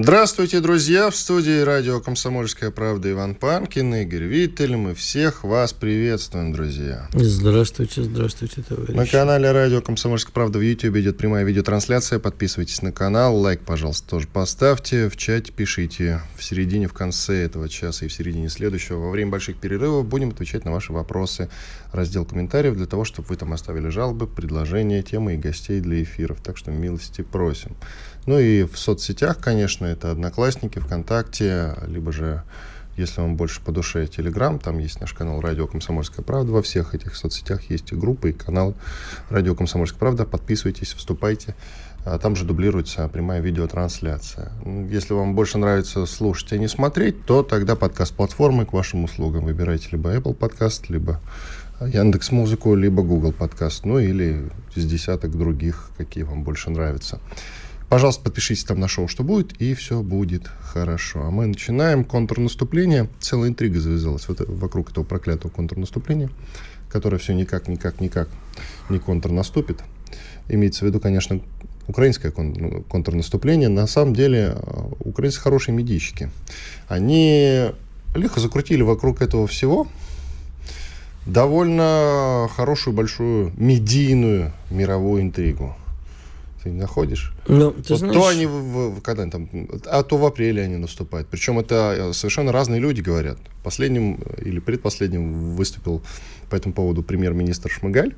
Здравствуйте, друзья! В студии радио «Комсомольская правда» Иван Панкин, Игорь Виттель. Мы всех вас приветствуем, друзья. Здравствуйте, здравствуйте, товарищи. На канале радио «Комсомольская правда» в YouTube идет прямая видеотрансляция. Подписывайтесь на канал, лайк, пожалуйста, тоже поставьте. В чате пишите в середине, в конце этого часа и в середине следующего. Во время больших перерывов будем отвечать на ваши вопросы. Раздел комментариев для того, чтобы вы там оставили жалобы, предложения, темы и гостей для эфиров. Так что милости просим. Ну и в соцсетях, конечно, это Одноклассники, ВКонтакте, либо же, если вам больше по душе, Телеграм, там есть наш канал Радио Комсомольская правда. Во всех этих соцсетях есть и группы, и канал Радио Комсомольская правда. Подписывайтесь, вступайте. А там же дублируется прямая видеотрансляция. Если вам больше нравится слушать, а не смотреть, то тогда подкаст-платформы к вашим услугам. Выбирайте либо Apple подкаст, либо Яндекс Музыку, либо Google подкаст, ну или из десяток других, какие вам больше нравятся. Пожалуйста, подпишитесь там на шоу, что будет, и все будет хорошо. А мы начинаем контрнаступление. Целая интрига завязалась вот вокруг этого проклятого контрнаступления, которое все никак, никак, никак не контрнаступит. Имеется в виду, конечно, украинское кон- контрнаступление. На самом деле, э, украинцы хорошие медийщики. Они лихо закрутили вокруг этого всего довольно хорошую, большую медийную мировую интригу ты не находишь? Ну, ты вот знаешь... то они, в, в, когда они там, а то в апреле они наступают. Причем это э, совершенно разные люди говорят. Последним э, или предпоследним выступил по этому поводу премьер-министр Шмыгаль.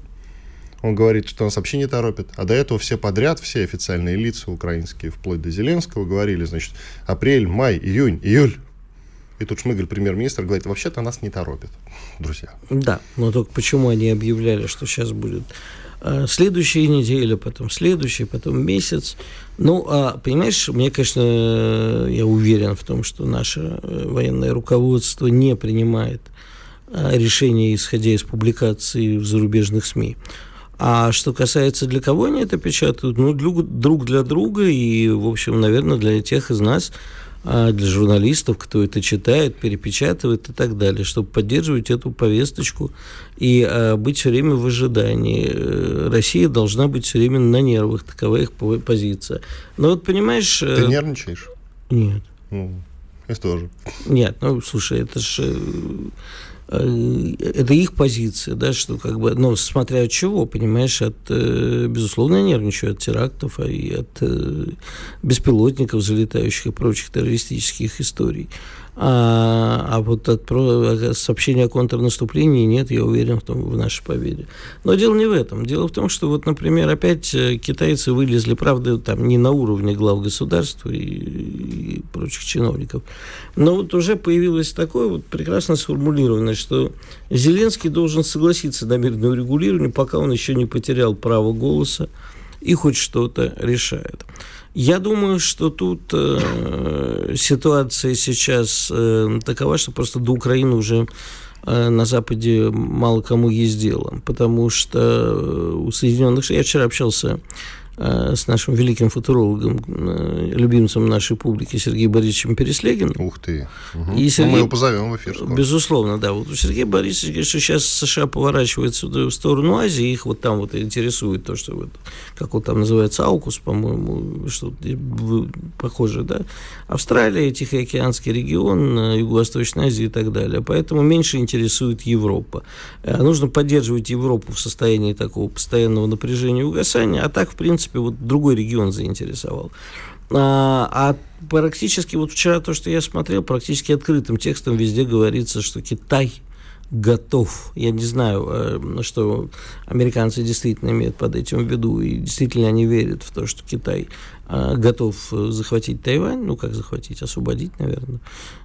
Он говорит, что нас вообще не торопит. А до этого все подряд, все официальные лица украинские, вплоть до Зеленского, говорили, значит, апрель, май, июнь, июль. И тут Шмыгаль, премьер-министр, говорит, вообще-то нас не торопит, друзья. Да, но только почему они объявляли, что сейчас будет следующая неделя, потом следующая, потом месяц. Ну, а, понимаешь, мне, конечно, я уверен в том, что наше э, военное руководство не принимает э, решения, исходя из публикаций в зарубежных СМИ. А что касается, для кого они это печатают, ну, друг для друга и, в общем, наверное, для тех из нас, для журналистов, кто это читает, перепечатывает и так далее, чтобы поддерживать эту повесточку и а, быть все время в ожидании. Э, Россия должна быть все время на нервах, такова их позиция. Но вот понимаешь... Э, Ты нервничаешь? Нет. Ну, я тоже. Нет, ну, слушай, это же Э, это их позиция, да, что как бы, ну, смотря от чего, понимаешь, от, э, безусловно, я нервничаю от терактов а и от э, беспилотников, залетающих и прочих террористических историй. А, а вот от про, сообщения о контрнаступлении нет, я уверен в, том, в нашей победе. Но дело не в этом. Дело в том, что вот, например, опять э, китайцы вылезли, правда, там не на уровне глав государства и, и прочих чиновников, но вот уже появилось такое вот прекрасно сформулированное, что Зеленский должен согласиться на мирное урегулирование, пока он еще не потерял право голоса и хоть что-то решает. Я думаю, что тут э, ситуация сейчас э, такова, что просто до Украины уже э, на Западе мало кому есть потому что э, у Соединенных Штатов... Я вчера общался с нашим великим футурологом, э, любимцем нашей публики Сергеем Борисовичем Переслегиным. Ух ты. Угу. И Сергей, ну, мы его позовем в эфир. Скоро. Безусловно, да. Вот у Сергея Борисовича говорит, что сейчас США поворачиваются в сторону Азии, их вот там вот интересует то, что вот, как вот там называется, Аукус, по-моему, что-то похоже, да. Австралия, Тихоокеанский регион, э, Юго-Восточная Азия и так далее. Поэтому меньше интересует Европа. Нужно поддерживать Европу в состоянии такого постоянного напряжения и угасания, а так, в принципе, принципе, вот другой регион заинтересовал. А, а практически, вот вчера то, что я смотрел, практически открытым текстом везде говорится, что Китай готов. Я не знаю, э, что американцы действительно имеют под этим в виду, и действительно они верят в то, что Китай э, готов захватить Тайвань, ну как захватить, освободить, наверное,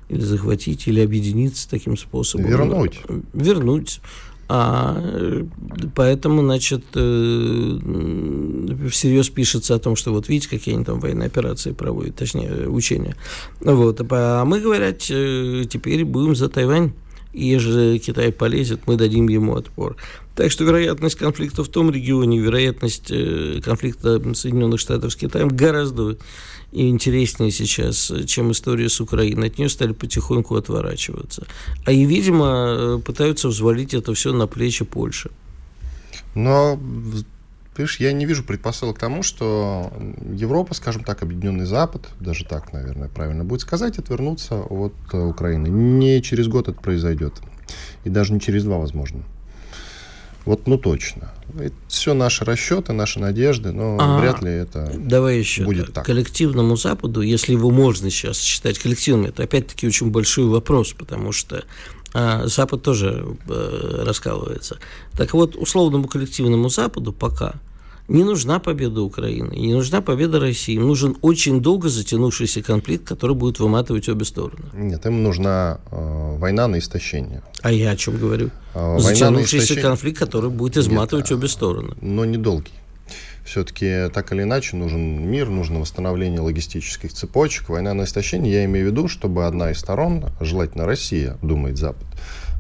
или захватить, или объединиться таким способом. Вернуть. Вернуть. А, поэтому, значит, э, всерьез пишется о том, что вот видите, какие они там военные операции проводят, точнее, учения. Вот. А мы, говорят, э, теперь будем за Тайвань. И если Китай полезет, мы дадим ему отпор. Так что вероятность конфликта в том регионе, вероятность э, конфликта Соединенных Штатов с Китаем гораздо интереснее сейчас, чем история с Украиной. От нее стали потихоньку отворачиваться. А и, видимо, пытаются взвалить это все на плечи Польши. Но Понимаешь, я не вижу предпосылок к тому, что Европа, скажем так, Объединенный Запад, даже так, наверное, правильно будет сказать, отвернуться от Украины. Не через год это произойдет. И даже не через два, возможно. Вот, ну точно. Это все наши расчеты, наши надежды, но а, вряд ли это давай еще будет так. Коллективному Западу, если его можно сейчас считать коллективным, это опять-таки очень большой вопрос, потому что а, Запад тоже э, раскалывается. Так вот, условному коллективному Западу пока не нужна победа Украины, не нужна победа России. Им нужен очень долго затянувшийся конфликт, который будет выматывать обе стороны. Нет, им нужна э, война на истощение. А я о чем говорю? Э, затянувшийся конфликт, который будет изматывать Нет, обе стороны. Но недолгий. Все-таки так или иначе нужен мир, нужно восстановление логистических цепочек. Война на истощение, я имею в виду, чтобы одна из сторон, желательно Россия, думает Запад,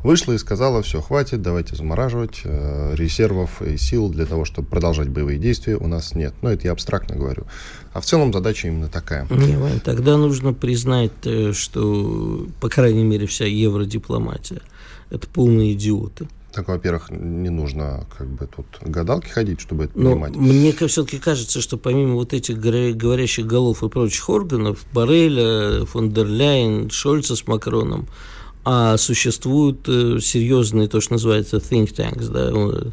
вышла и сказала, все, хватит, давайте замораживать, э, резервов и сил для того, чтобы продолжать боевые действия у нас нет. Но ну, это я абстрактно говорю. А в целом задача именно такая. Не, Вань, тогда нужно признать, э, что, по крайней мере, вся евродипломатия – это полные идиоты. Так, во-первых, не нужно как бы тут гадалки ходить, чтобы это Но понимать. Мне все-таки кажется, что помимо вот этих говорящих голов и прочих органов, Барреля, фон дер Ляйен, Шольца с Макроном, а существуют э, серьезные, то, что называется think tanks, да,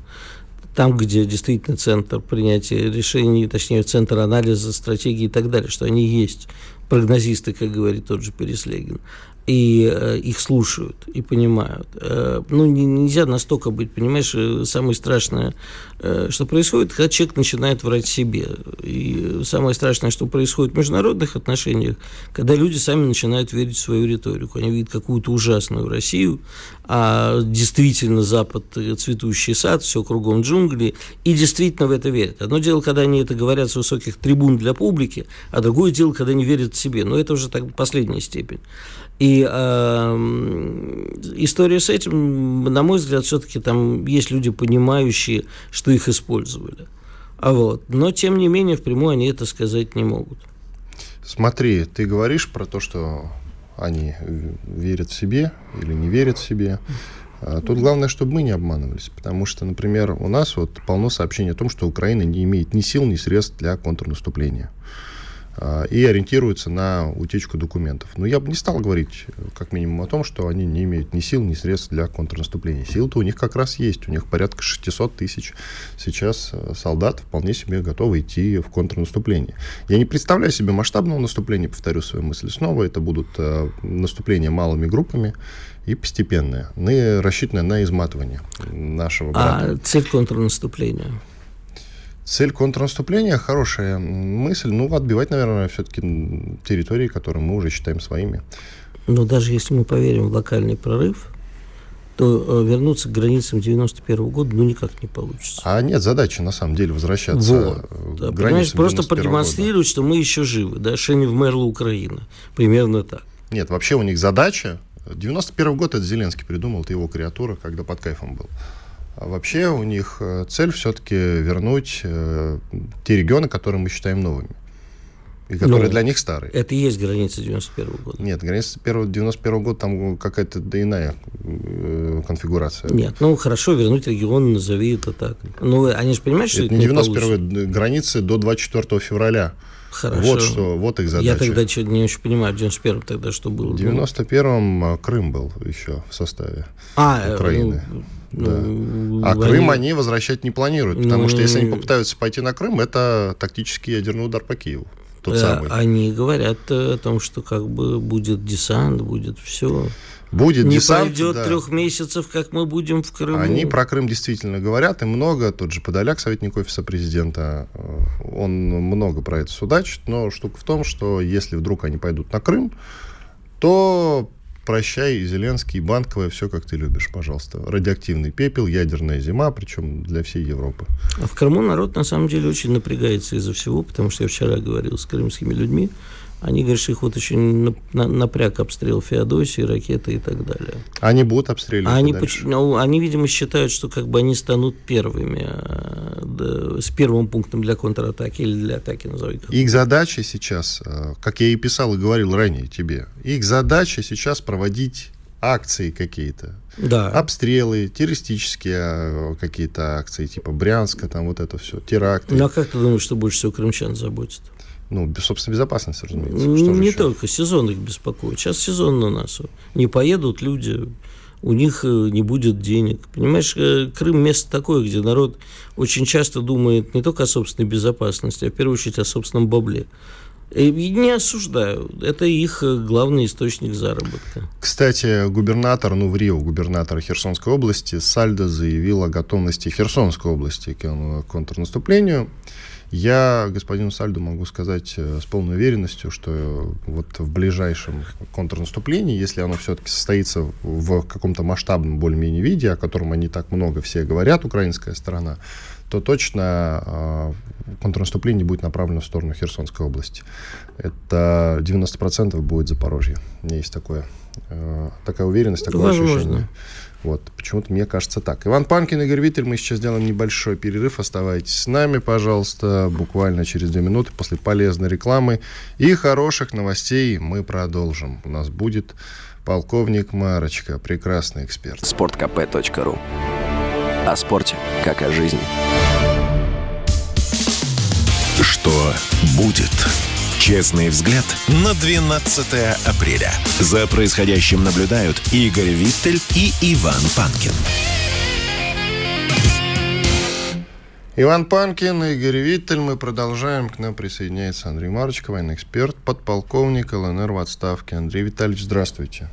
там, где действительно центр принятия решений, точнее, центр анализа стратегии и так далее, что они есть, прогнозисты, как говорит тот же Переслегин и э, их слушают и понимают. Э, ну, не, нельзя настолько быть, понимаешь, э, самое страшное, э, что происходит, когда человек начинает врать себе. И самое страшное, что происходит в международных отношениях, когда люди сами начинают верить в свою риторику. Они видят какую-то ужасную Россию, а действительно Запад цветущий сад, все кругом джунгли, и действительно в это верят. Одно дело, когда они это говорят с высоких трибун для публики, а другое дело, когда они верят себе. Но это уже так последняя степень. И э, история с этим, на мой взгляд, все-таки там есть люди, понимающие, что их использовали. А вот. Но, тем не менее, впрямую они это сказать не могут. Смотри, ты говоришь про то, что они верят в себе или не верят в себе. А тут главное, чтобы мы не обманывались, потому что, например, у нас вот полно сообщений о том, что Украина не имеет ни сил, ни средств для контрнаступления. А, и ориентируются на утечку документов. Но я бы не стал говорить, как минимум, о том, что они не имеют ни сил, ни средств для контрнаступления. Сил-то у них как раз есть. У них порядка 600 тысяч сейчас э, солдат вполне себе готовы идти в контрнаступление. Я не представляю себе масштабного наступления, повторю свою мысль снова. Это будут э, наступления малыми группами и постепенные, рассчитанные на изматывание нашего брата. А цель контрнаступления? Цель контрнаступления хорошая мысль. Ну, отбивать, наверное, все-таки территории, которые мы уже считаем своими. Но даже если мы поверим в локальный прорыв, то э, вернуться к границам 91 года ну никак не получится. А нет задачи, на самом деле, возвращаться вот. к да, границам Просто продемонстрировать, года. что мы еще живы, да, Шени вмерла Украина. Примерно так. Нет, вообще у них задача 91 год это Зеленский придумал, это его креатура, когда под кайфом был. А вообще у них э, цель все-таки вернуть э, те регионы, которые мы считаем новыми. И которые Но для них старые. Это и есть граница 91 -го года. Нет, граница 91 -го года там какая-то да иная э, конфигурация. Нет, ну хорошо, вернуть регион, назови это так. Ну, они же понимают, что это, это не 91 границы до 24 февраля. Хорошо. Вот что, вот их задача. Я тогда что не очень понимаю, в 91-м тогда что было? В 91-м а, Крым был еще в составе а, Украины. Ну, да. Ну, а они... Крым они возвращать не планируют, потому ну, что если они попытаются пойти на Крым, это тактический ядерный удар по Киеву. Тот самый. Они говорят э, о том, что как бы будет десант, будет все. Будет не десант. Пройдет да. трех месяцев, как мы будем в Крыму. Они про Крым действительно говорят, и много. Тот же Подоляк, советник офиса президента, э, он много про это судачит. Но штука в том, что если вдруг они пойдут на Крым, то прощай, Зеленский, банковое, все как ты любишь, пожалуйста. Радиоактивный пепел, ядерная зима, причем для всей Европы. А в Крыму народ на самом деле очень напрягается из-за всего, потому что я вчера говорил с крымскими людьми, они говорят, что их вот очень напряг обстрел Феодосии, ракеты и так далее. Они будут обстреливать они, ну, они, видимо, считают, что как бы они станут первыми, да, с первым пунктом для контратаки или для атаки, назови Их задача сейчас, э, как я и писал и говорил ранее тебе, их задача сейчас проводить акции какие-то. Да. Обстрелы, террористические э, какие-то акции, типа Брянска, там вот это все, теракты. Ну а как ты думаешь, что больше всего крымчан заботит? Ну, собственно, безопасность, разумеется. Что не еще? только сезон их беспокоит. Сейчас сезон на нас. Не поедут люди, у них э, не будет денег. Понимаешь, э, Крым место такое, где народ очень часто думает не только о собственной безопасности, а в первую очередь о собственном бабле. И не осуждаю. Это их э, главный источник заработка. Кстати, губернатор, ну, в Рио, губернатор Херсонской области, Сальдо заявил о готовности Херсонской области к контрнаступлению. Я господину Сальду могу сказать э, с полной уверенностью, что э, вот в ближайшем контрнаступлении, если оно все-таки состоится в каком-то масштабном более-менее виде, о котором они так много все говорят, украинская сторона, то точно э, контрнаступление будет направлено в сторону Херсонской области. Это 90% будет Запорожье. У меня есть такое, такая уверенность, такое Возможно. ощущение. Вот, почему-то мне кажется так. Иван Панкин, Игорь Виттель, мы сейчас сделаем небольшой перерыв. Оставайтесь с нами, пожалуйста. Буквально через две минуты после полезной рекламы и хороших новостей мы продолжим. У нас будет полковник Марочка, прекрасный эксперт. Спорткп.ру О спорте, как о жизни. Что будет? Честный взгляд на 12 апреля. За происходящим наблюдают Игорь Виттель и Иван Панкин. Иван Панкин, Игорь Виттель. Мы продолжаем. К нам присоединяется Андрей Марочка, военный эксперт, подполковник ЛНР в отставке. Андрей Витальевич, здравствуйте.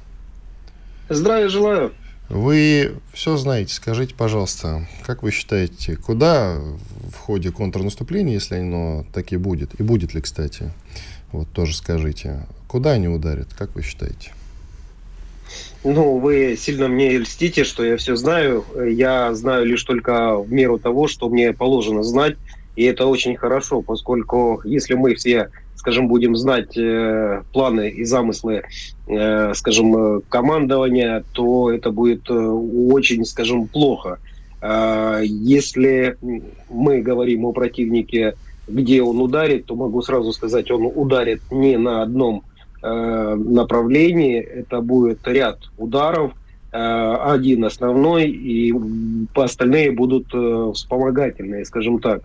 Здравия желаю. Вы все знаете. Скажите, пожалуйста, как вы считаете, куда в ходе контрнаступления, если оно таки будет, и будет ли, кстати, вот тоже скажите, куда они ударят, как вы считаете? Ну, вы сильно мне льстите, что я все знаю. Я знаю лишь только в меру того, что мне положено знать. И это очень хорошо, поскольку если мы все скажем, будем знать э, планы и замыслы, э, скажем, э, командования, то это будет э, очень, скажем, плохо. Э, если мы говорим о противнике, где он ударит, то могу сразу сказать, он ударит не на одном э, направлении, это будет ряд ударов, э, один основной, и остальные будут э, вспомогательные, скажем так.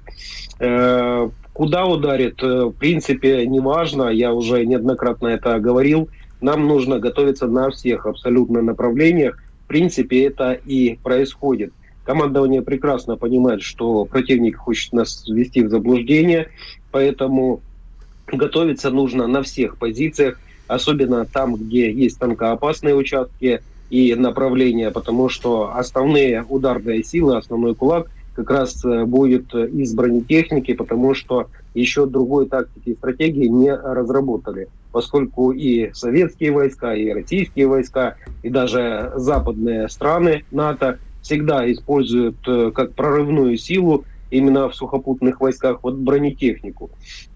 Куда ударит, э, в принципе, не важно, я уже неоднократно это говорил. Нам нужно готовиться на всех абсолютно направлениях. В принципе, это и происходит. Командование прекрасно понимает, что противник хочет нас ввести в заблуждение, поэтому готовиться нужно на всех позициях, особенно там, где есть танкоопасные участки и направления, потому что основные ударные силы, основной кулак – как раз э, будет из бронетехники, потому что еще другой тактики и стратегии не разработали, поскольку и советские войска, и российские войска, и даже западные страны НАТО всегда используют э, как прорывную силу именно в сухопутных войсках вот бронетехнику.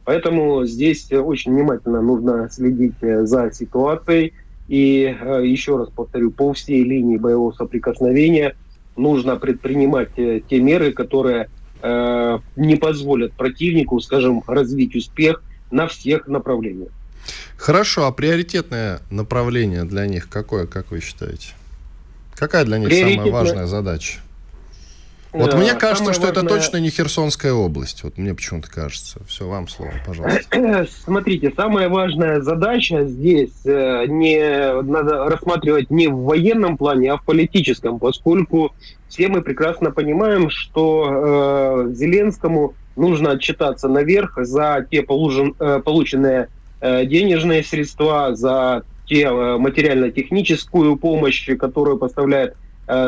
Поэтому здесь очень внимательно нужно следить э, за ситуацией. И еще раз повторю, по всей линии боевого соприкосновения – нужно предпринимать э, те меры, которые э, не позволят противнику, скажем, развить успех на всех направлениях. Хорошо, а приоритетное направление для них какое, как вы считаете? Какая для них самая важная задача? Вот мне кажется, что важное... это точно не Херсонская область. Вот мне почему-то кажется. Все, вам слово, пожалуйста. Смотрите, самая важная задача здесь э, не надо рассматривать не в военном плане, а в политическом, поскольку все мы прекрасно понимаем, что э, Зеленскому нужно отчитаться наверх за те получен, э, полученные э, денежные средства, за те э, материально-техническую помощь, которую поставляет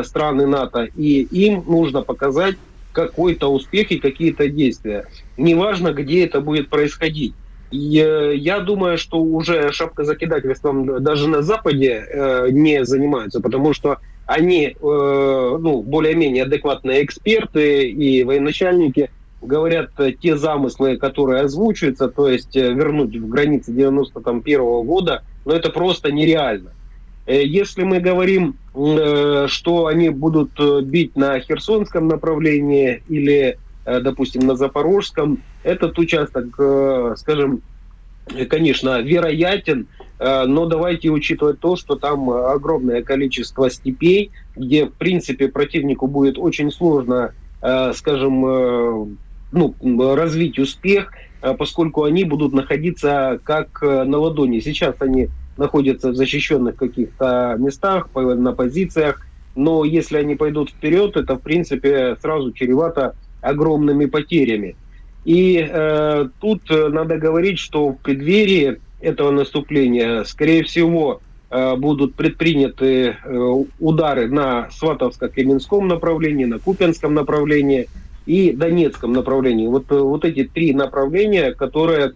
страны НАТО, и им нужно показать какой-то успех и какие-то действия. Неважно, где это будет происходить. я думаю, что уже шапкозакидательством даже на Западе э, не занимаются, потому что они, э, ну, более-менее адекватные эксперты и военачальники говорят те замыслы, которые озвучиваются, то есть вернуть в границы 91 -го года, но это просто нереально. Если мы говорим, что они будут бить на Херсонском направлении или Э, допустим, на Запорожском, этот участок, э, скажем, конечно, вероятен, э, но давайте учитывать то, что там огромное количество степей, где, в принципе, противнику будет очень сложно, скажем, ну, развить успех, поскольку они будут находиться как на ладони. Сейчас они находятся в защищенных каких-то местах, на позициях, но если они пойдут вперед, это, в принципе, сразу чревато огромными потерями. И э, тут надо говорить, что в преддверии этого наступления, скорее всего, э, будут предприняты э, удары на Сватовско-Кременском направлении, на Купенском направлении и Донецком направлении. Вот, э, вот эти три направления, которые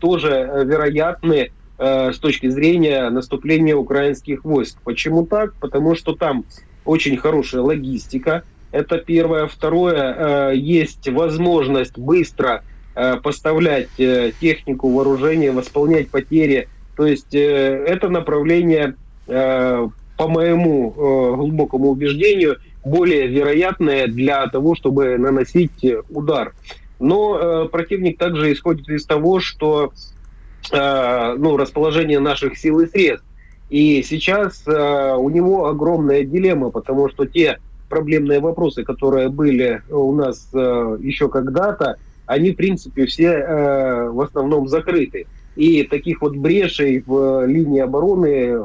тоже вероятны э, с точки зрения наступления украинских войск. Почему так? Потому что там очень хорошая логистика – это первое. Второе, э, есть возможность быстро э, поставлять технику, вооружение, восполнять потери. То есть это направление, по моему глубокому убеждению, более вероятное для того, чтобы наносить удар. Но противник также исходит из того, что ну, расположение наших сил и средств. И сейчас у него огромная дилемма, потому что те проблемные вопросы, которые были у нас э, еще когда-то, они, в принципе, все э, в основном закрыты. И таких вот брешей в линии обороны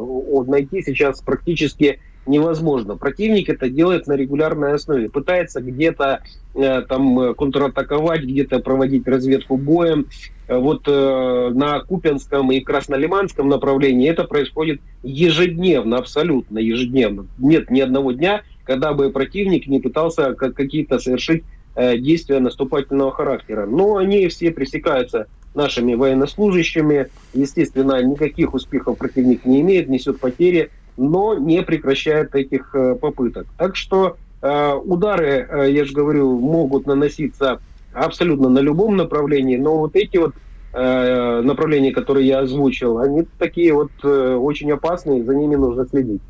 найти сейчас практически невозможно. Противник это делает на регулярной основе. Пытается где-то э, там контратаковать, где-то проводить разведку боем. Вот э, на Купенском и Краснолиманском направлении это происходит ежедневно, абсолютно ежедневно. Нет ни одного дня, когда бы противник не пытался какие-то совершить э, действия наступательного характера. Но они все пресекаются нашими военнослужащими. Естественно, никаких успехов противник не имеет, несет потери, но не прекращает этих э, попыток. Так что э, удары, я же говорю, могут наноситься абсолютно на любом направлении, но вот эти вот направления, которые я озвучил, они такие вот очень опасные, за ними нужно следить.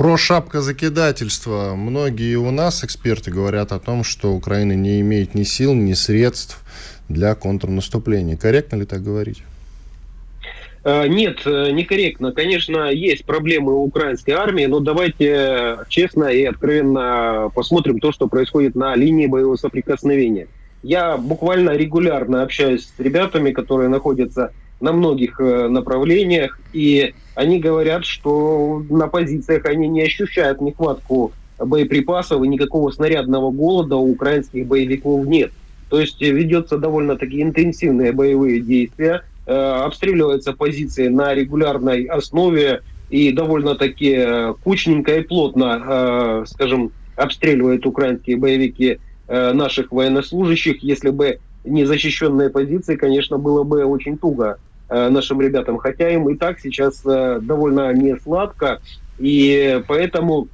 Про шапкозакидательство. Многие у нас эксперты говорят о том, что Украина не имеет ни сил, ни средств для контрнаступления. Корректно ли так говорить? Э, нет, э, некорректно. Конечно, есть проблемы у украинской армии, но давайте честно и откровенно посмотрим то, что происходит на линии боевого соприкосновения. Я буквально регулярно общаюсь с ребятами, которые находятся на многих э, направлениях, и они говорят, что на позициях они не ощущают нехватку боеприпасов и никакого снарядного голода у украинских боевиков нет. То есть ведется довольно-таки интенсивные боевые действия, обстреливаются позиции на регулярной основе и довольно-таки э, кучненько и плотно, э, скажем, обстреливают украинские боевики э, наших военнослужащих. Если бы не защищенные позиции, конечно, было бы очень туго Э, нашим ребятам, хотя им и так сейчас э, довольно не сладко, и поэтому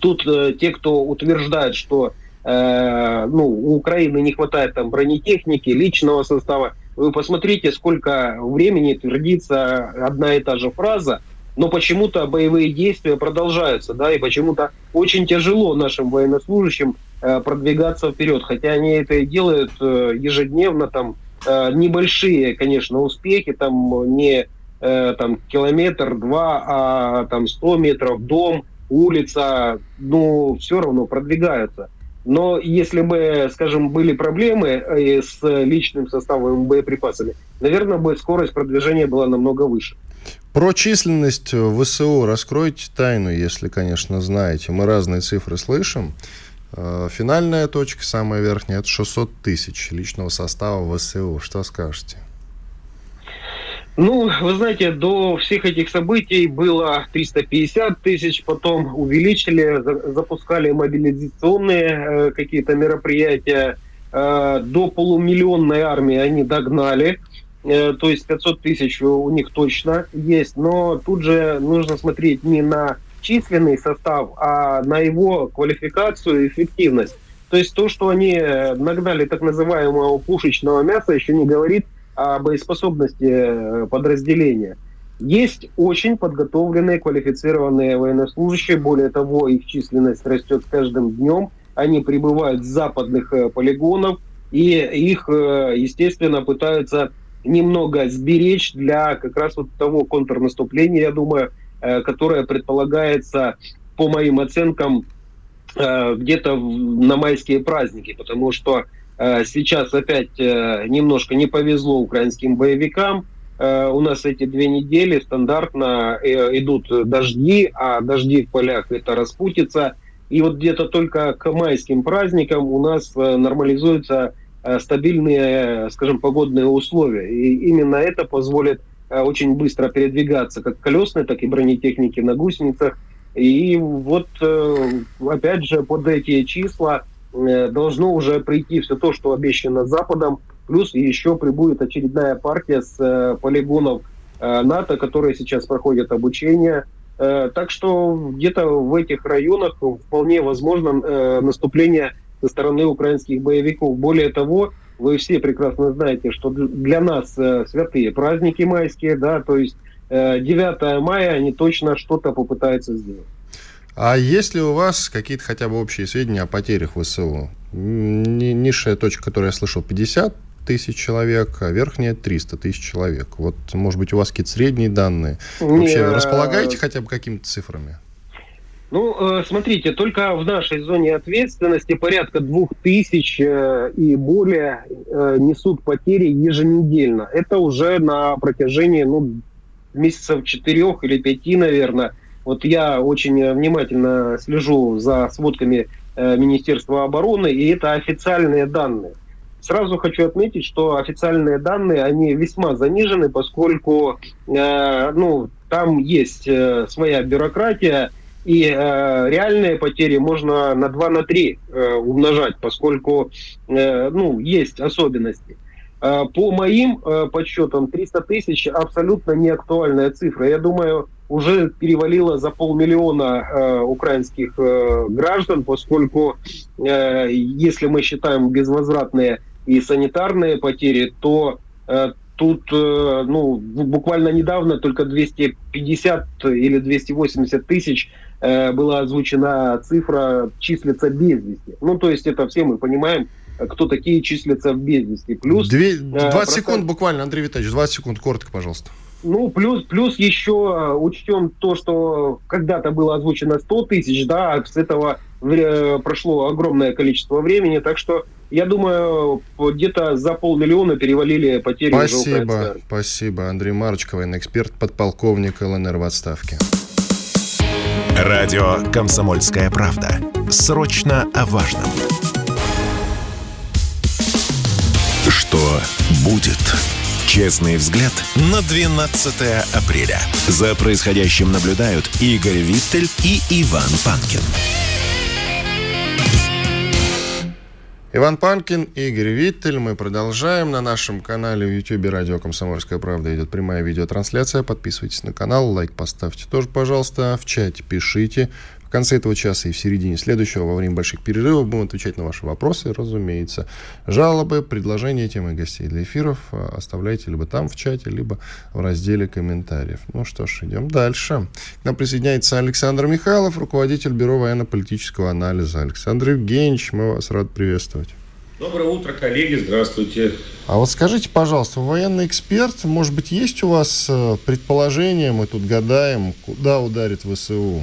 тут э, те, кто утверждает, что ну, у Украины не хватает там бронетехники, личного состава, вы посмотрите, сколько времени твердится одна и та же фраза, но почему-то боевые действия продолжаются, да, и почему-то очень тяжело нашим военнослужащим продвигаться вперед, хотя они это делают ежедневно, там, Э, небольшие, конечно, успехи, там не э, там километр-два, а там 100 метров, дом, улица, ну, все равно продвигаются. Но если бы, скажем, были проблемы э, с личным составом боеприпасами, наверное, бы скорость продвижения была намного выше. Про численность ВСУ раскройте тайну, если, конечно, знаете. Мы разные цифры слышим. Э, финальная точка, самая верхняя, это 600 тысяч личного состава ВСУ. Что скажете? Ну, вы знаете, до всех этих событий было 350 тысяч, потом увеличили, запускали мобилизационные э, какие-то мероприятия. Э, до полумиллионной армии они догнали. то есть 500 тысяч у них точно есть, но тут же нужно смотреть не на численный состав, а на его квалификацию и эффективность. То есть то, что они нагнали так называемого пушечного мяса, еще не говорит о боеспособности подразделения. Есть очень подготовленные, квалифицированные военнослужащие. Более того, их численность растет с каждым днем. Они прибывают с западных э, полигонов, и их, э, естественно, пытаются немного сберечь для как раз вот того контрнаступления, я думаю, э, которое предполагается, по моим оценкам, где-то на майские праздники, потому что сейчас опять немножко не повезло украинским боевикам, Э, у нас эти две недели стандартно э, идут дожди, а дожди в полях это распутится. И вот где-то только к майским праздникам у нас э, нормализуются стабильные, скажем, погодные условия. И именно это позволит очень быстро передвигаться как колесной, так и бронетехники на гусеницах. И вот, опять же, под эти числа должно уже прийти все то, что обещано Западом, Плюс еще прибудет очередная партия с э, полигонов э, НАТО, которые сейчас проходят обучение. Э, так что где-то в этих районах вполне возможно э, наступление со стороны украинских боевиков. Более того, вы все прекрасно знаете, что для нас э, святые праздники майские, да, то есть э, 9 мая они точно что-то попытаются сделать. А есть ли у вас какие-то хотя бы общие сведения о потерях ВСУ? Низшая точка, которую я слышал, 50 тысяч человек, а верхняя 300 тысяч человек. Вот, может быть, у вас какие-то средние данные? Вообще, Не, располагаете хотя бы какими-то цифрами? Ну, э, смотрите, только в нашей зоне ответственности порядка двух тысяч э, и более э, несут потери еженедельно. Это уже на протяжении ну, месяцев четырех или пяти, наверное. Вот я очень внимательно слежу за сводками Министерства обороны, и это официальные данные. Сразу хочу отметить, что официальные данные, они весьма занижены, поскольку э, ну, там есть э, своя бюрократия, и э, реальные потери можно на 2 на 3 э, умножать, поскольку э, ну, есть особенности. Э, по моим э, подсчетам, 300 тысяч абсолютно не актуальная цифра. Я думаю, уже перевалило за полмиллиона э, украинских э, граждан, поскольку э, если мы считаем безвозвратные и санитарные потери, то э, тут э, ну, буквально недавно только 250 или 280 тысяч э, была озвучена цифра числится без вести. Ну, то есть это все мы понимаем, кто такие числятся в без вести. Плюс... Две, 20 э, процент... секунд буквально, Андрей Витальевич, 20 секунд, коротко, пожалуйста. Ну, плюс, плюс еще э, учтем то, что когда-то было озвучено 100 тысяч, да, а с этого прошло огромное количество времени, так что я думаю, где-то за полмиллиона перевалили потери Спасибо, спасибо. Андрей Марочка, военный эксперт, подполковник ЛНР в отставке. Радио «Комсомольская правда». Срочно о важном. Что будет? Честный взгляд на 12 апреля. За происходящим наблюдают Игорь Виттель и Иван Панкин. Иван Панкин, Игорь Виттель. Мы продолжаем. На нашем канале в YouTube «Радио Комсомольская правда» идет прямая видеотрансляция. Подписывайтесь на канал, лайк поставьте тоже, пожалуйста. В чате пишите конце этого часа и в середине следующего, во время больших перерывов, будем отвечать на ваши вопросы, разумеется. Жалобы, предложения, темы гостей для эфиров а, оставляйте либо там в чате, либо в разделе комментариев. Ну что ж, идем дальше. К нам присоединяется Александр Михайлов, руководитель Бюро военно-политического анализа. Александр Евгеньевич, мы вас рады приветствовать. Доброе утро, коллеги, здравствуйте. А вот скажите, пожалуйста, военный эксперт, может быть, есть у вас э, предположение, мы тут гадаем, куда ударит ВСУ?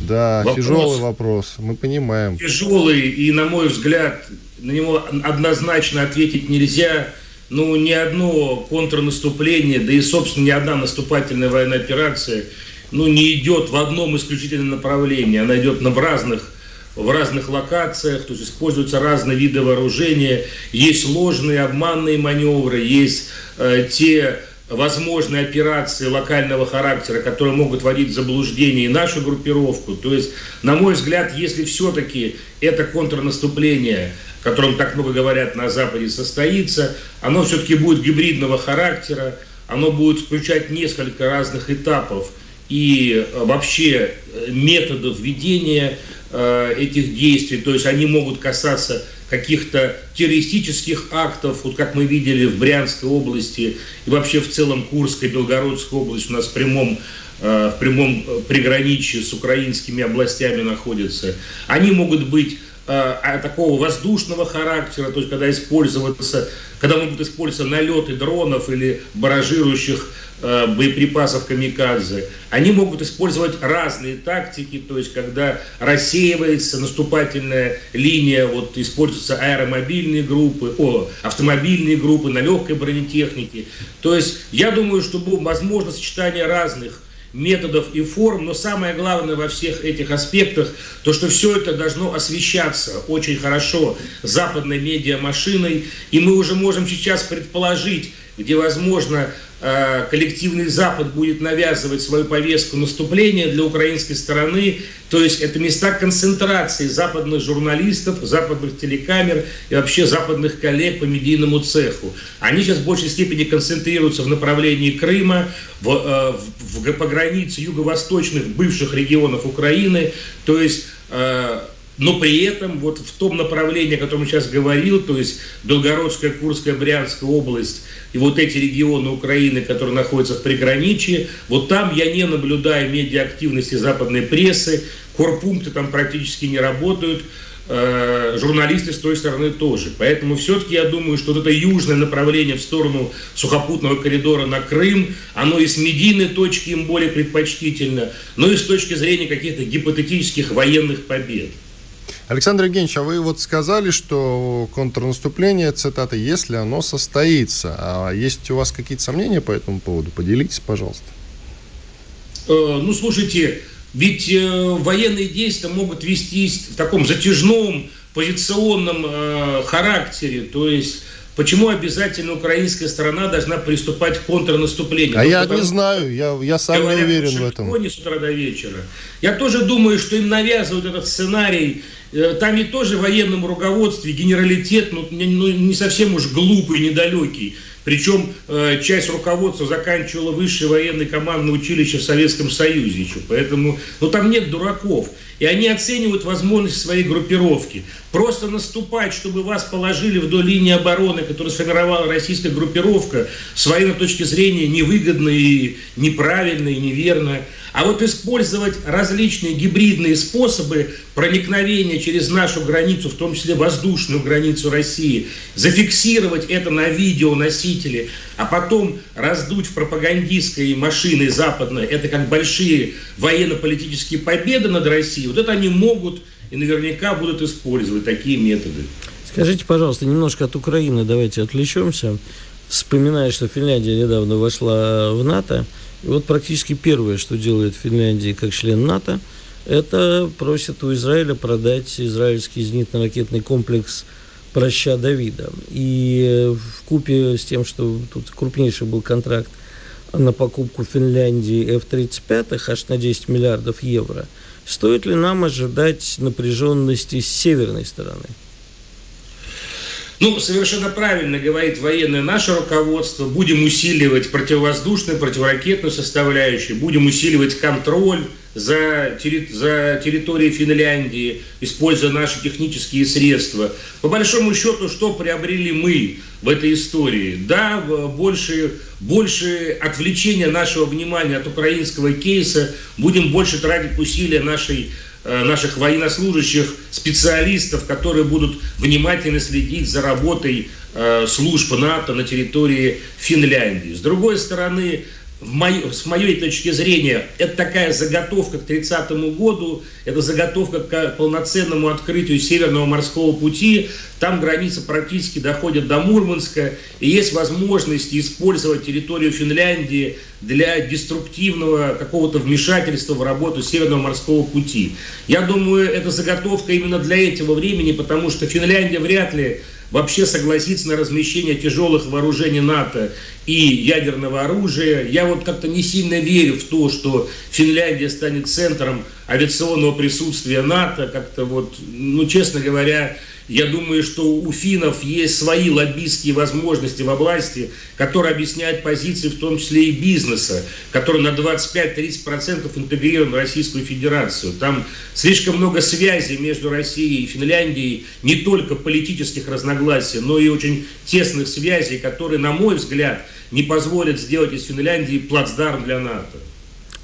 Да, вопрос, тяжелый вопрос, мы понимаем. Тяжелый, и, на мой взгляд, на него однозначно ответить нельзя. Ну, ни одно контрнаступление, да и, собственно, ни одна наступательная военная операция, ну, не идет в одном исключительном направлении. Она идет на в разных в разных локациях, то есть используются разные виды вооружения, есть ложные, обманные маневры, есть э, те возможные операции локального характера, которые могут вводить в заблуждение и нашу группировку. То есть, на мой взгляд, если все-таки это контрнаступление, котором так много говорят на Западе, состоится, оно все-таки будет гибридного характера, оно будет включать несколько разных этапов и э, вообще э, методов ведения э, этих действий, то есть они могут касаться каких-то террористических актов, вот как мы видели в Брянской области и вообще в целом Курской, Белгородской области у нас в прямом в прямом приграничии с украинскими областями находятся. Они могут быть э, такого воздушного характера, то есть когда использоваться, когда могут использоваться налеты дронов или баражирующих э, боеприпасов камикадзе. Они могут использовать разные тактики, то есть когда рассеивается наступательная линия, вот используются аэромобильные группы, о, автомобильные группы на легкой бронетехнике. То есть я думаю, что возможно сочетание разных методов и форм, но самое главное во всех этих аспектах, то, что все это должно освещаться очень хорошо западной медиамашиной, и мы уже можем сейчас предположить, где, возможно, Э, коллективный Запад будет навязывать свою повестку наступления для украинской стороны, то есть это места концентрации западных журналистов, западных телекамер и вообще западных коллег по медийному цеху. Они сейчас в большей степени концентрируются в направлении Крыма, в, э, в, в, по границе юго-восточных бывших регионов Украины, то есть э, но при этом вот в том направлении, о котором сейчас говорил, то есть Белгородская, Курская, Брянская область и вот эти регионы Украины, которые находятся в приграничье, вот там я не наблюдаю медиа-активности западной прессы, корпункты там практически не работают, э, журналисты с той стороны тоже. Поэтому все-таки я думаю, что вот это южное направление в сторону сухопутного коридора на Крым, оно и с медийной точки им более предпочтительно, но и с точки зрения каких-то гипотетических военных побед. Александр Евгеньевич, а вы вот сказали, что контрнаступление, цитата, если оно состоится. А есть у вас какие-то сомнения по этому поводу? Поделитесь, пожалуйста. Э, ну, слушайте, ведь э, военные действия могут вестись в таком затяжном позиционном э, характере, то есть Почему обязательно украинская сторона должна приступать к контрнаступлению? А ну, я не знаю, я, я сам не уверен в этом. с утра до вечера. Я тоже думаю, что им навязывают этот сценарий там и тоже в военном руководстве генералитет, ну, ну, не совсем уж глупый, недалекий. Причем э, часть руководства заканчивала высшее военное командное училище в Советском Союзе еще. Поэтому, ну там нет дураков. И они оценивают возможность своей группировки. Просто наступать, чтобы вас положили вдоль линии обороны, которую сформировала российская группировка, с военной точки зрения невыгодно и неправильно и неверно. А вот использовать различные гибридные способы проникновения через нашу границу, в том числе воздушную границу России, зафиксировать это на видеоносителе, а потом раздуть пропагандистской машины западной, это как большие военно-политические победы над Россией, вот это они могут и наверняка будут использовать такие методы. Скажите, пожалуйста, немножко от Украины давайте отвлечемся. Вспоминая, что Финляндия недавно вошла в НАТО, и вот практически первое, что делает Финляндия как член НАТО, это просит у Израиля продать израильский зенитно-ракетный комплекс «Проща Давида». И в купе с тем, что тут крупнейший был контракт на покупку Финляндии F-35 аж на 10 миллиардов евро, стоит ли нам ожидать напряженности с северной стороны? Ну, совершенно правильно говорит военное наше руководство. Будем усиливать противовоздушную, противоракетную составляющую, будем усиливать контроль за, терри за территорией Финляндии, используя наши технические средства. По большому счету, что приобрели мы в этой истории? Да, больше, больше отвлечения нашего внимания от украинского кейса, будем больше тратить усилия нашей наших военнослужащих, специалистов, которые будут внимательно следить за работой э, служб НАТО на территории Финляндии. С другой стороны, с моей точки зрения, это такая заготовка к 30 году, это заготовка к полноценному открытию Северного морского пути. Там граница практически доходит до Мурманска, и есть возможность использовать территорию Финляндии для деструктивного какого-то вмешательства в работу Северного морского пути. Я думаю, это заготовка именно для этого времени, потому что Финляндия вряд ли вообще согласиться на размещение тяжелых вооружений НАТО и ядерного оружия. Я вот как-то не сильно верю в то, что Финляндия станет центром авиационного присутствия НАТО. Как-то вот, ну, честно говоря, я думаю, что у финнов есть свои лоббистские возможности в области, которые объясняют позиции, в том числе и бизнеса, который на 25-30% интегрирован в Российскую Федерацию. Там слишком много связей между Россией и Финляндией, не только политических разногласий, но и очень тесных связей, которые, на мой взгляд, не позволят сделать из Финляндии плацдарм для НАТО.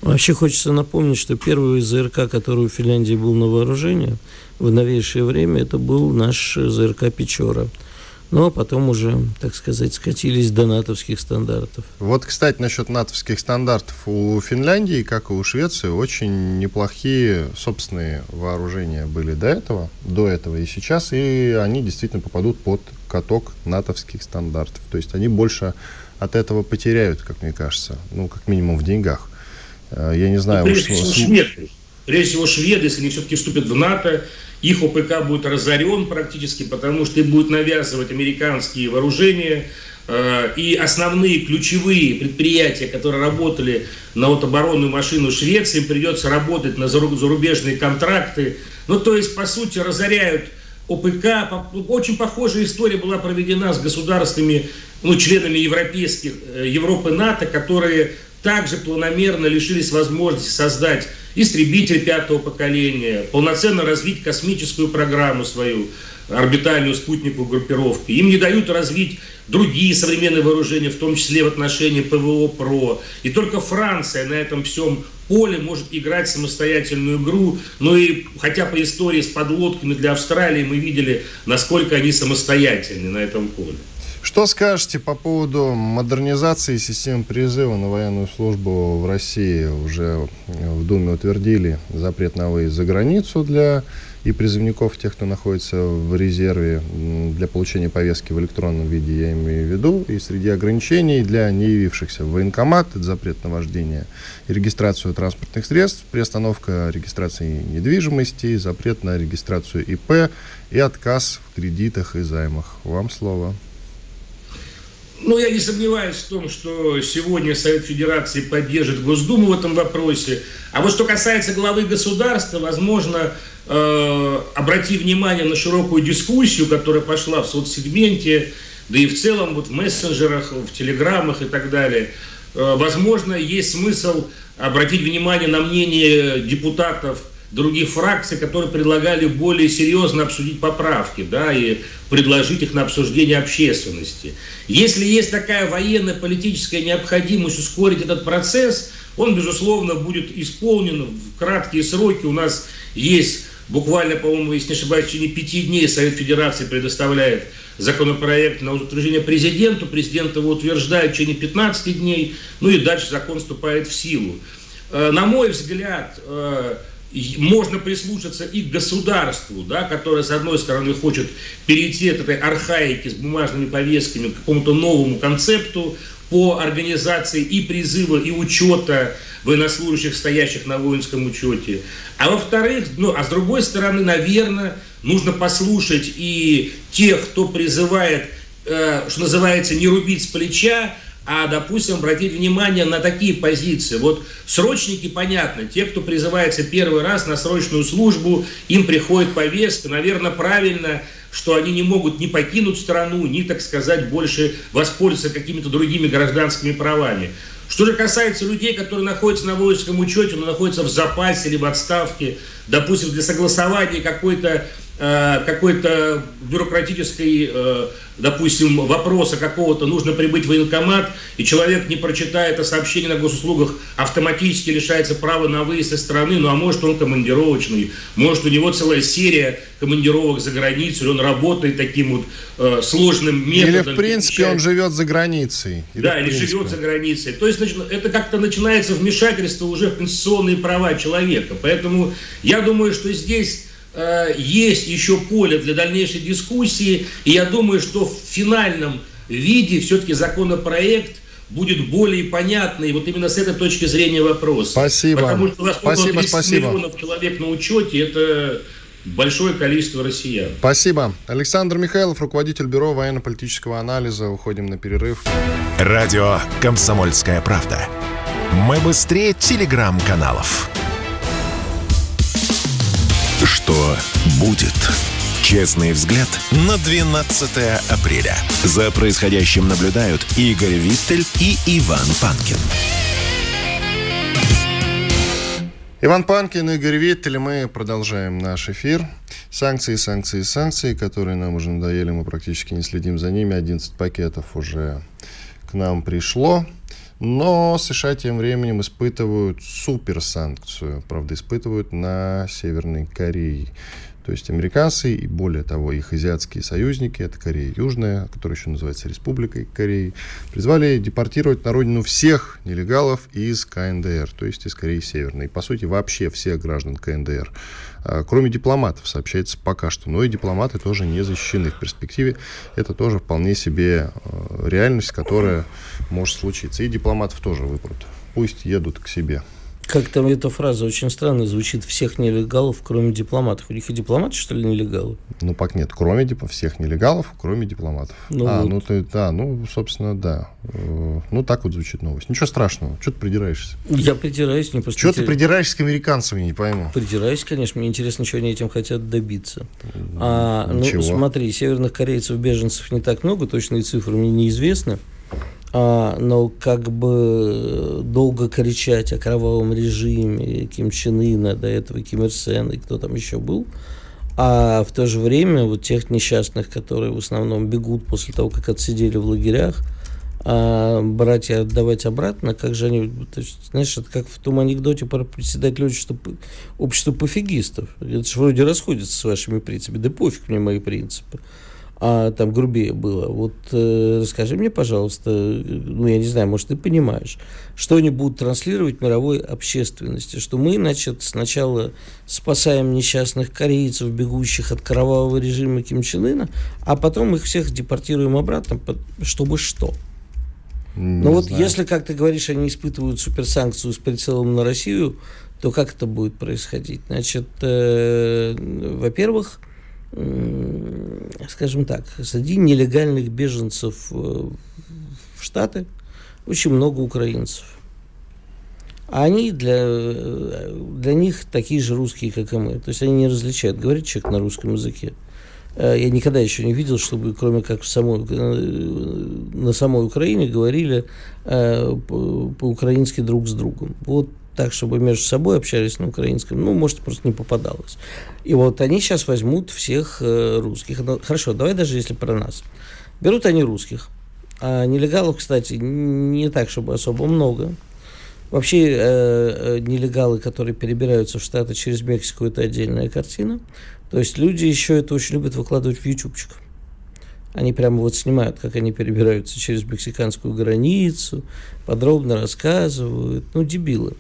Вообще хочется напомнить, что первый ЗРК, который у Финляндии был на вооружении в новейшее время, это был наш ЗРК «Печора». Ну, а потом уже, так сказать, скатились до натовских стандартов. Вот, кстати, насчет натовских стандартов. У Финляндии, как и у Швеции, очень неплохие собственные вооружения были до этого, до этого и сейчас, и они действительно попадут под каток натовских стандартов. То есть они больше от этого потеряют, как мне кажется, ну, как минимум в деньгах. Э, я не знаю... Ну, прежде, всего, шведы. прежде всего, шведы, если они все-таки вступят в НАТО, их ОПК будет разорен практически, потому что им будет навязывать американские вооружения, э, и основные ключевые предприятия, которые работали на вот оборонную машину Швеции, им придется работать на зарубежные контракты. Ну, то есть, по сути, разоряют ОПК. Очень похожая история была проведена с государствами, ну, членами европейских, э, Европы НАТО, которые также планомерно лишились возможности создать истребитель пятого поколения, полноценно развить космическую программу свою, орбитальную спутниковую группировку. Им не дают развить другие современные вооружения, в том числе в отношении ПВО ПРО. И только Франция на этом всем поле может играть самостоятельную игру. Ну и хотя по истории с подлодками для Австралии мы видели, насколько они самостоятельны на этом поле. Что скажете по поводу модернизации системы призыва на военную службу в России? Уже в Думе утвердили запрет на выезд за границу для и призывников, тех, кто находится в резерве для получения повестки в электронном виде, я имею в виду, и среди ограничений для не явившихся в военкомат, это запрет на вождение и регистрацию транспортных средств, приостановка регистрации недвижимости, запрет на регистрацию ИП и отказ в кредитах и займах. Вам слово. Ну, я не сомневаюсь в том, что сегодня Совет Федерации поддержит Госдуму в этом вопросе. А вот что касается главы государства, возможно, э, обрати внимание на широкую дискуссию, которая пошла в соцсегменте, да и в целом вот в мессенджерах, в телеграммах и так далее. Э, возможно, есть смысл обратить внимание на мнение депутатов других фракций, которые предлагали более серьезно обсудить поправки, да, и предложить их на обсуждение общественности. Если есть такая военная политическая необходимость ускорить этот процесс, он, безусловно, будет исполнен в краткие сроки. У нас есть буквально, по-моему, если не ошибаюсь, в течение пяти дней Совет Федерации предоставляет законопроект на утверждение президенту, президент его утверждает в течение 15 дней, ну и дальше закон вступает в силу. Э, на мой взгляд, э, можно прислушаться и к государству, да, которое, с одной стороны, хочет перейти от этой архаики с бумажными повестками к какому-то новому концепту по организации и призыва, и учета военнослужащих, стоящих на воинском учете. А во-вторых, ну, а с другой стороны, наверное, нужно послушать и тех, кто призывает, э, что называется, не рубить с плеча, а, допустим, обратить внимание на такие позиции. Вот срочники, понятно, те, кто призывается первый раз на срочную службу, им приходит повестка, наверное, правильно, что они не могут ни покинуть страну, ни, так сказать, больше воспользоваться какими-то другими гражданскими правами. Что же касается людей, которые находятся на воинском учете, но находятся в запасе или в отставке, допустим, для согласования какой-то какой-то бюрократической, э, допустим, вопроса какого-то, нужно прибыть в военкомат, и человек, не прочитая это сообщение на госуслугах, автоматически лишается права на выезд из страны, ну а может он командировочный, может у него целая серия командировок за границу, или он работает таким вот э, сложным методом. Или в принципе он живет за границей. Или да, или живет за границей. То есть это как-то начинается вмешательство уже в конституционные права человека. Поэтому я думаю, что здесь Э, есть еще поле для дальнейшей дискуссии, и я думаю, что в финальном виде все-таки законопроект будет более понятный вот именно с этой точки зрения вопрос. Спасибо. Потому что у нас спасибо, 30 спасибо. миллионов человек на учете, это большое количество россиян. Спасибо. Александр Михайлов, руководитель Бюро военно-политического анализа. Уходим на перерыв. Радио «Комсомольская правда». Мы быстрее телеграм-каналов. Что будет? Честный взгляд на 12 апреля. За происходящим наблюдают Игорь Виттель и Иван Панкин. Иван Панкин, Игорь Виттель, мы продолжаем наш эфир. Санкции, санкции, санкции, которые нам уже надоели, мы практически не следим за ними. 11 пакетов уже к нам пришло. Но США тем временем испытывают суперсанкцию. Правда, испытывают на Северной Корее. То есть американцы и, более того, их азиатские союзники, это Корея Южная, которая еще называется Республикой Кореи, призвали депортировать на родину всех нелегалов из КНДР, то есть из Кореи Северной. И, по сути, вообще всех граждан КНДР. А, кроме дипломатов, сообщается пока что. Но и дипломаты тоже не защищены в перспективе. Это тоже вполне себе а, реальность, которая может случиться. И дипломатов тоже выпрут. Пусть едут к себе. Как там эта фраза очень странно звучит. Всех нелегалов, кроме дипломатов. У них и дипломаты, что ли, нелегалы? Ну, пак нет. Кроме дип... всех нелегалов, кроме дипломатов. Ну, а, вот. ну ты, да, ну, собственно, да. Э, ну, так вот звучит новость. Ничего страшного. Что ты придираешься? Я придираюсь. Не просто Чего ты придираешься к американцам, я не пойму. Придираюсь, конечно. Мне интересно, чего они этим хотят добиться. А, ну, смотри, северных корейцев, беженцев не так много, точные цифры мне неизвестны. А, но как бы долго кричать о кровавом режиме Ким Чен Ына, до этого Ким Ир Сен и кто там еще был, а в то же время вот тех несчастных, которые в основном бегут после того, как отсидели в лагерях, а брать и отдавать обратно, как же они, то есть, знаешь, это как в том анекдоте про председателя общества, общества пофигистов. Это же вроде расходится с вашими принципами, да пофиг мне мои принципы а там грубее было. Вот э, расскажи мне, пожалуйста, ну, я не знаю, может, ты понимаешь, что они будут транслировать мировой общественности, что мы, значит, сначала спасаем несчастных корейцев, бегущих от кровавого режима Ким Чен Ына, а потом их всех депортируем обратно, чтобы что? Не ну вот если, как ты говоришь, они испытывают суперсанкцию с прицелом на Россию, то как это будет происходить? Значит, э, во-первых, скажем так, среди нелегальных беженцев э, в Штаты очень много украинцев. А они для, э, для них такие же русские, как и мы. То есть они не различают, говорит человек на русском языке. Э, я никогда еще не видел, чтобы, кроме как в самой, на самой Украине, говорили по-украински друг с другом. Вот так, чтобы между собой общались на украинском, ну, может, просто не попадалось. И вот они сейчас возьмут всех э, русских. Ну, хорошо, давай даже если про нас. Берут они русских. А нелегалов, кстати, не так, чтобы особо много. Вообще, э, э, нелегалы, которые перебираются в Штаты через Мексику, это отдельная картина. То есть люди еще это очень любят выкладывать в ютубчик. Они прямо вот снимают, как они перебираются через мексиканскую границу, подробно рассказывают. Ну, дебилы.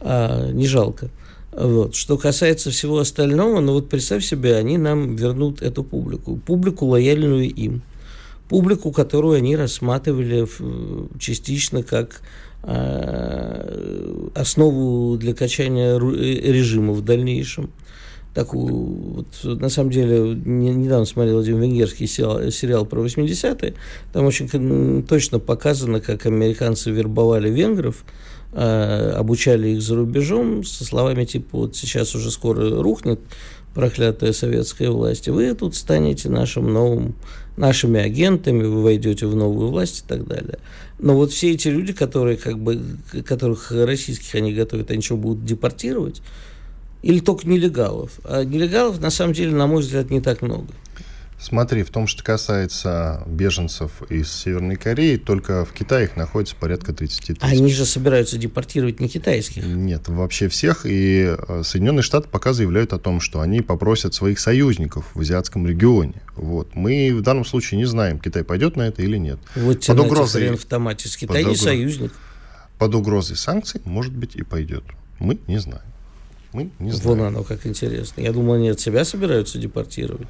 А, не жалко. Вот. Что касается всего остального, ну вот представь себе, они нам вернут эту публику. Публику, лояльную им. Публику, которую они рассматривали частично как э, основу для качания режима в дальнейшем такую, вот, на самом деле, не, недавно смотрел один венгерский сериал, сериал про 80-е, там очень точно показано, как американцы вербовали венгров, э, обучали их за рубежом со словами типа, вот сейчас уже скоро рухнет проклятая советская власть, и вы тут станете нашим новым, нашими агентами, вы войдете в новую власть и так далее. Но вот все эти люди, которые, как бы, которых российских они готовят, они что, будут депортировать? Или только нелегалов? А нелегалов, на самом деле, на мой взгляд, не так много. Смотри, в том, что касается беженцев из Северной Кореи, только в Китае их находится порядка 30 тысяч. Они же собираются депортировать не китайских. Нет, вообще всех. И э, Соединенные Штаты пока заявляют о том, что они попросят своих союзников в азиатском регионе. Вот. Мы в данном случае не знаем, Китай пойдет на это или нет. Вот под угрозой в автомате. Китай под не союзник. Под угрозой санкций, может быть, и пойдет. Мы не знаем. Мы не знаем. Вон оно, как интересно. Я думал, они от себя собираются депортировать.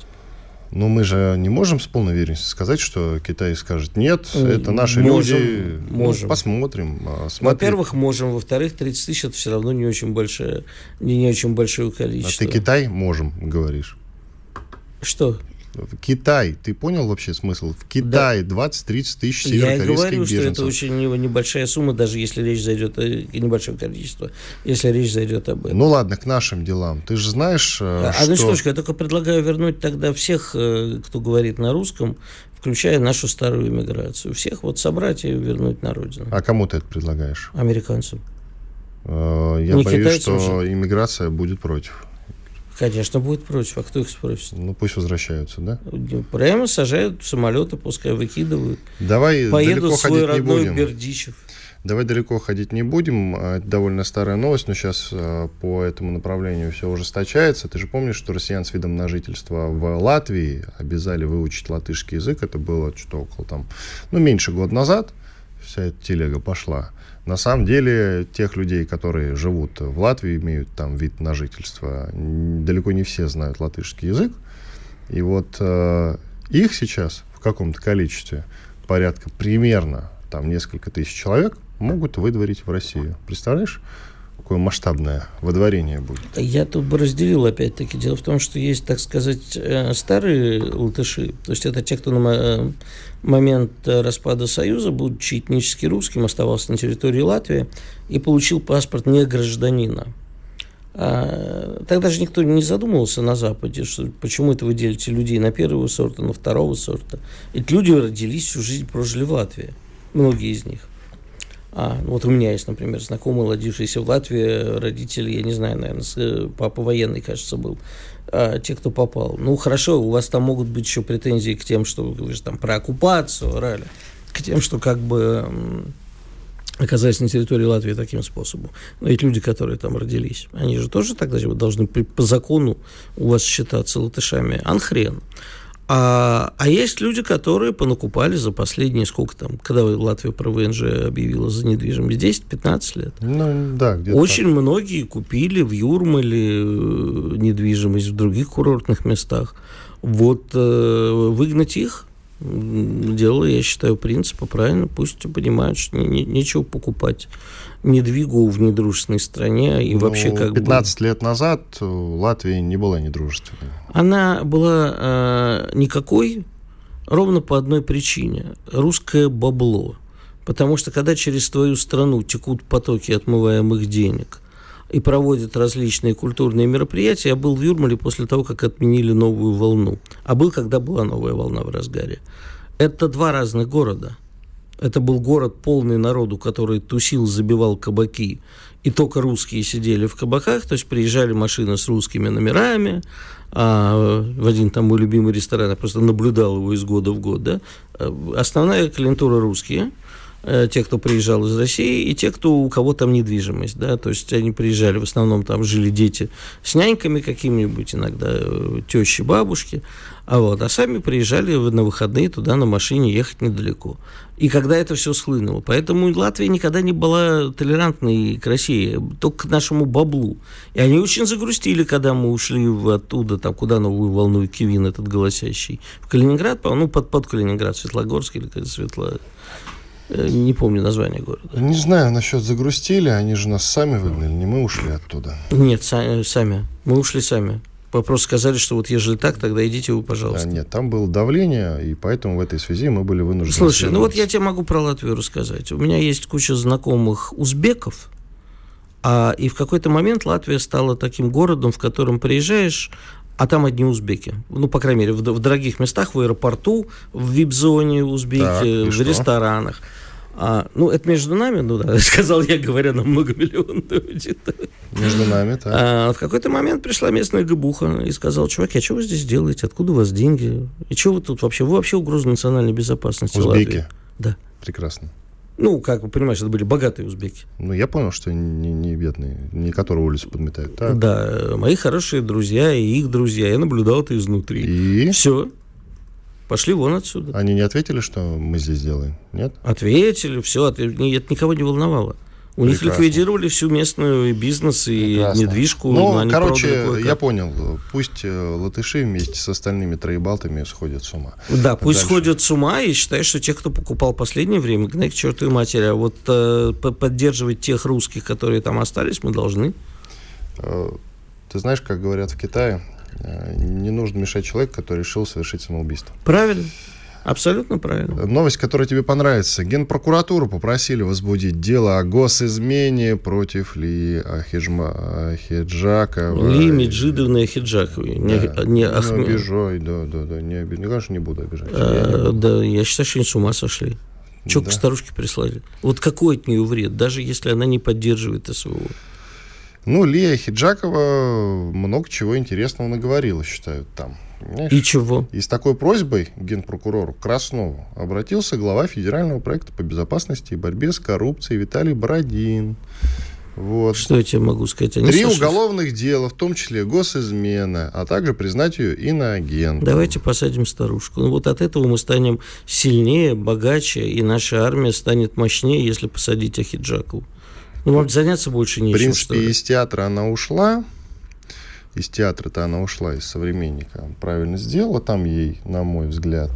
Но мы же не можем с полной уверенностью сказать, что Китай скажет нет, это наши можем, люди. Ну, можем. Ну, посмотрим. А, Во-первых, можем. Во-вторых, 30 тысяч это все равно не очень большое, не, не очень большое количество. А ты Китай можем, говоришь. Что? Китай, ты понял вообще смысл? В Китае да. 20-30 тысяч Я и говорю, беженцев. что это очень небольшая сумма, даже если речь зайдет о небольшое количество, если речь зайдет об этом. Ну ладно, к нашим делам. Ты же знаешь, э, а, что... Одну секундочку, я только предлагаю вернуть тогда всех, э, кто говорит на русском, включая нашу старую иммиграцию. Всех вот собрать и вернуть на родину. А кому ты это предлагаешь? Американцам. Э, я Не боюсь, что же. иммиграция будет против. Конечно, будет против. А кто их спросит? Ну, пусть возвращаются, да? Прямо сажают самолеты, пускай выкидывают. Давай Поедут далеко в свой ходить родной не будем. Бердичев. Давай далеко ходить не будем. А, это довольно старая новость, но сейчас а, по этому направлению все ужесточается. Ты же помнишь, что россиян с видом на жительство в Латвии обязали выучить латышский язык. Это было что-то около там, ну, меньше года назад. Вся эта телега пошла. На самом деле, тех людей, которые живут в Латвии, имеют там вид на жительство, далеко не все знают латышский язык. И вот э, их сейчас в каком-то количестве, порядка примерно там несколько тысяч человек, могут выдворить в Россию. Представляешь? Какое масштабное водворение будет. Я тут бы разделил, опять-таки. Дело в том, что есть, так сказать, э, старые латыши, то есть это те, кто на э, момент распада Союза, будучи этнически русским, оставался на территории Латвии и получил паспорт не гражданина. А, тогда же никто не задумывался на Западе, что почему это вы делите людей на первого сорта, на второго сорта. Ведь люди родились, всю жизнь прожили в Латвии, многие из них. А, вот у меня есть, например, знакомый, родившийся в Латвии, родители, я не знаю, наверное, э, папа военный, кажется, был, а, те, кто попал. Ну, хорошо, у вас там могут быть еще претензии к тем, что вы же там про оккупацию орали, к тем, что как бы оказались на территории Латвии таким способом. Но ведь люди, которые там родились, они же тоже тогда должны по закону у вас считаться латышами. Анхрен. А, а есть люди, которые понакупали за последние, сколько там, когда Латвия про ВНЖ объявила за недвижимость, 10-15 лет. Ну, да, где-то Очень так. многие купили в Юрмале э, недвижимость, в других курортных местах. Вот э, выгнать их дело, я считаю, принципа правильно. Пусть понимают, что не, не, нечего покупать недвигу в недружественной стране и ну, вообще как 15 бы... лет назад Латвия не была недружественной. Она была э, никакой ровно по одной причине. Русское бабло. Потому что когда через твою страну текут потоки отмываемых денег и проводят различные культурные мероприятия, я был в Юрмале после того, как отменили новую волну. А был, когда была новая волна в разгаре. Это два разных города – это был город полный народу, который тусил, забивал кабаки, и только русские сидели в кабаках, то есть приезжали машины с русскими номерами, а в один там мой любимый ресторан, я просто наблюдал его из года в год, да, основная клиентура русские, э, те, кто приезжал из России, и те, кто у кого там недвижимость, да, то есть они приезжали, в основном там жили дети с няньками какими-нибудь, иногда э, тещи, бабушки, а вот, а сами приезжали на выходные туда на машине ехать недалеко. И когда это все схлынуло. Поэтому Латвия никогда не была толерантной к России, только к нашему баблу. И они очень загрустили, когда мы ушли оттуда, там, куда новую волну Кивин этот голосящий. В Калининград, ну, под, под Калининград, Светлогорск или Светло... Э, не помню название города. Не знаю, насчет загрустили, они же нас сами выгнали, не мы ушли оттуда. Нет, сами. Мы ушли сами. Вы просто сказали, что вот ежели так, тогда идите вы, пожалуйста. А, нет, там было давление, и поэтому в этой связи мы были вынуждены... Слушай, ну вот я тебе могу про Латвию рассказать. У меня есть куча знакомых узбеков, а, и в какой-то момент Латвия стала таким городом, в котором приезжаешь, а там одни узбеки. Ну, по крайней мере, в, в дорогих местах, в аэропорту, в вип-зоне узбеки, так, в что? ресторанах. А, ну, это между нами, ну да, сказал я, говоря на многомиллионную аудиторию. Между нами, так. А, в какой-то момент пришла местная габуха и сказала, чуваки, а что вы здесь делаете? Откуда у вас деньги? И что вы тут вообще? Вы вообще угроза национальной безопасности Узбеки? Латвии. Да. Прекрасно. Ну, как вы понимаете, это были богатые узбеки. Ну, я понял, что не, не бедные, не которые улицу подметают. Так. Да, мои хорошие друзья и их друзья. Я наблюдал это изнутри. И? Все. Пошли вон отсюда. Они не ответили, что мы здесь делаем? Нет? Ответили, все, это никого не волновало. У Прекрасно. них ликвидировали всю местную бизнес и Прекрасно. недвижку. Ну, короче, я понял. Пусть э, латыши вместе с остальными троебалтами сходят с ума. Да, пусть дальше. сходят с ума и считаю, что те, кто покупал последнее время, гнай к чертовой матери. А вот э, поддерживать тех русских, которые там остались, мы должны. Э, ты знаешь, как говорят в Китае, не нужно мешать человеку, который решил совершить самоубийство. Правильно. Абсолютно правильно. Новость, которая тебе понравится. Генпрокуратуру попросили возбудить дело о госизмене против Ли Ахиджма, Ахиджакова. Ли Меджидовны Ахиджаковой. Не, да. не, не Ахме... обижай, да, да, да. Не, обиж... конечно, не буду обижать. А, да, я считаю, что они с ума сошли. Че да. к старушке прислали? Вот какой от нее вред, даже если она не поддерживает СВО? Ну, Лия Хиджакова много чего интересного наговорила, считают там. Понимаешь? И чего? И с такой просьбой генпрокурору Краснову обратился глава федерального проекта по безопасности и борьбе с коррупцией Виталий Бородин. Вот. Что я тебе могу сказать? Они Три сошлись. уголовных дела, в том числе госизмена, а также признать ее иноагентом. Давайте посадим старушку. Ну вот от этого мы станем сильнее, богаче, и наша армия станет мощнее, если посадить Ахиджакову. Ну, может, заняться больше нечем, В принципе, из театра она ушла, из театра-то она ушла из современника. Правильно сделала. Там ей, на мой взгляд,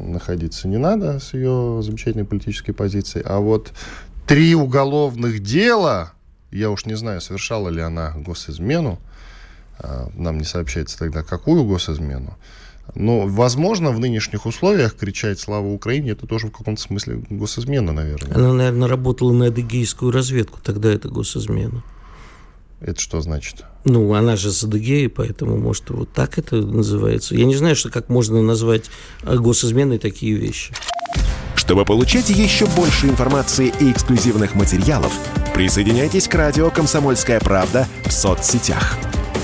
находиться не надо с ее замечательной политической позицией. А вот три уголовных дела, я уж не знаю, совершала ли она госизмену, а, нам не сообщается тогда, какую госизмену. Но, возможно, в нынешних условиях кричать «Слава Украине» это тоже в каком-то смысле госизмена, наверное. Она, наверное, работала на адыгейскую разведку, тогда это госизмена. Это что значит? Ну, она же с Адыгеей, поэтому, может, вот так это называется. Я не знаю, что как можно назвать госизменой такие вещи. Чтобы получать еще больше информации и эксклюзивных материалов, присоединяйтесь к радио «Комсомольская правда» в соцсетях.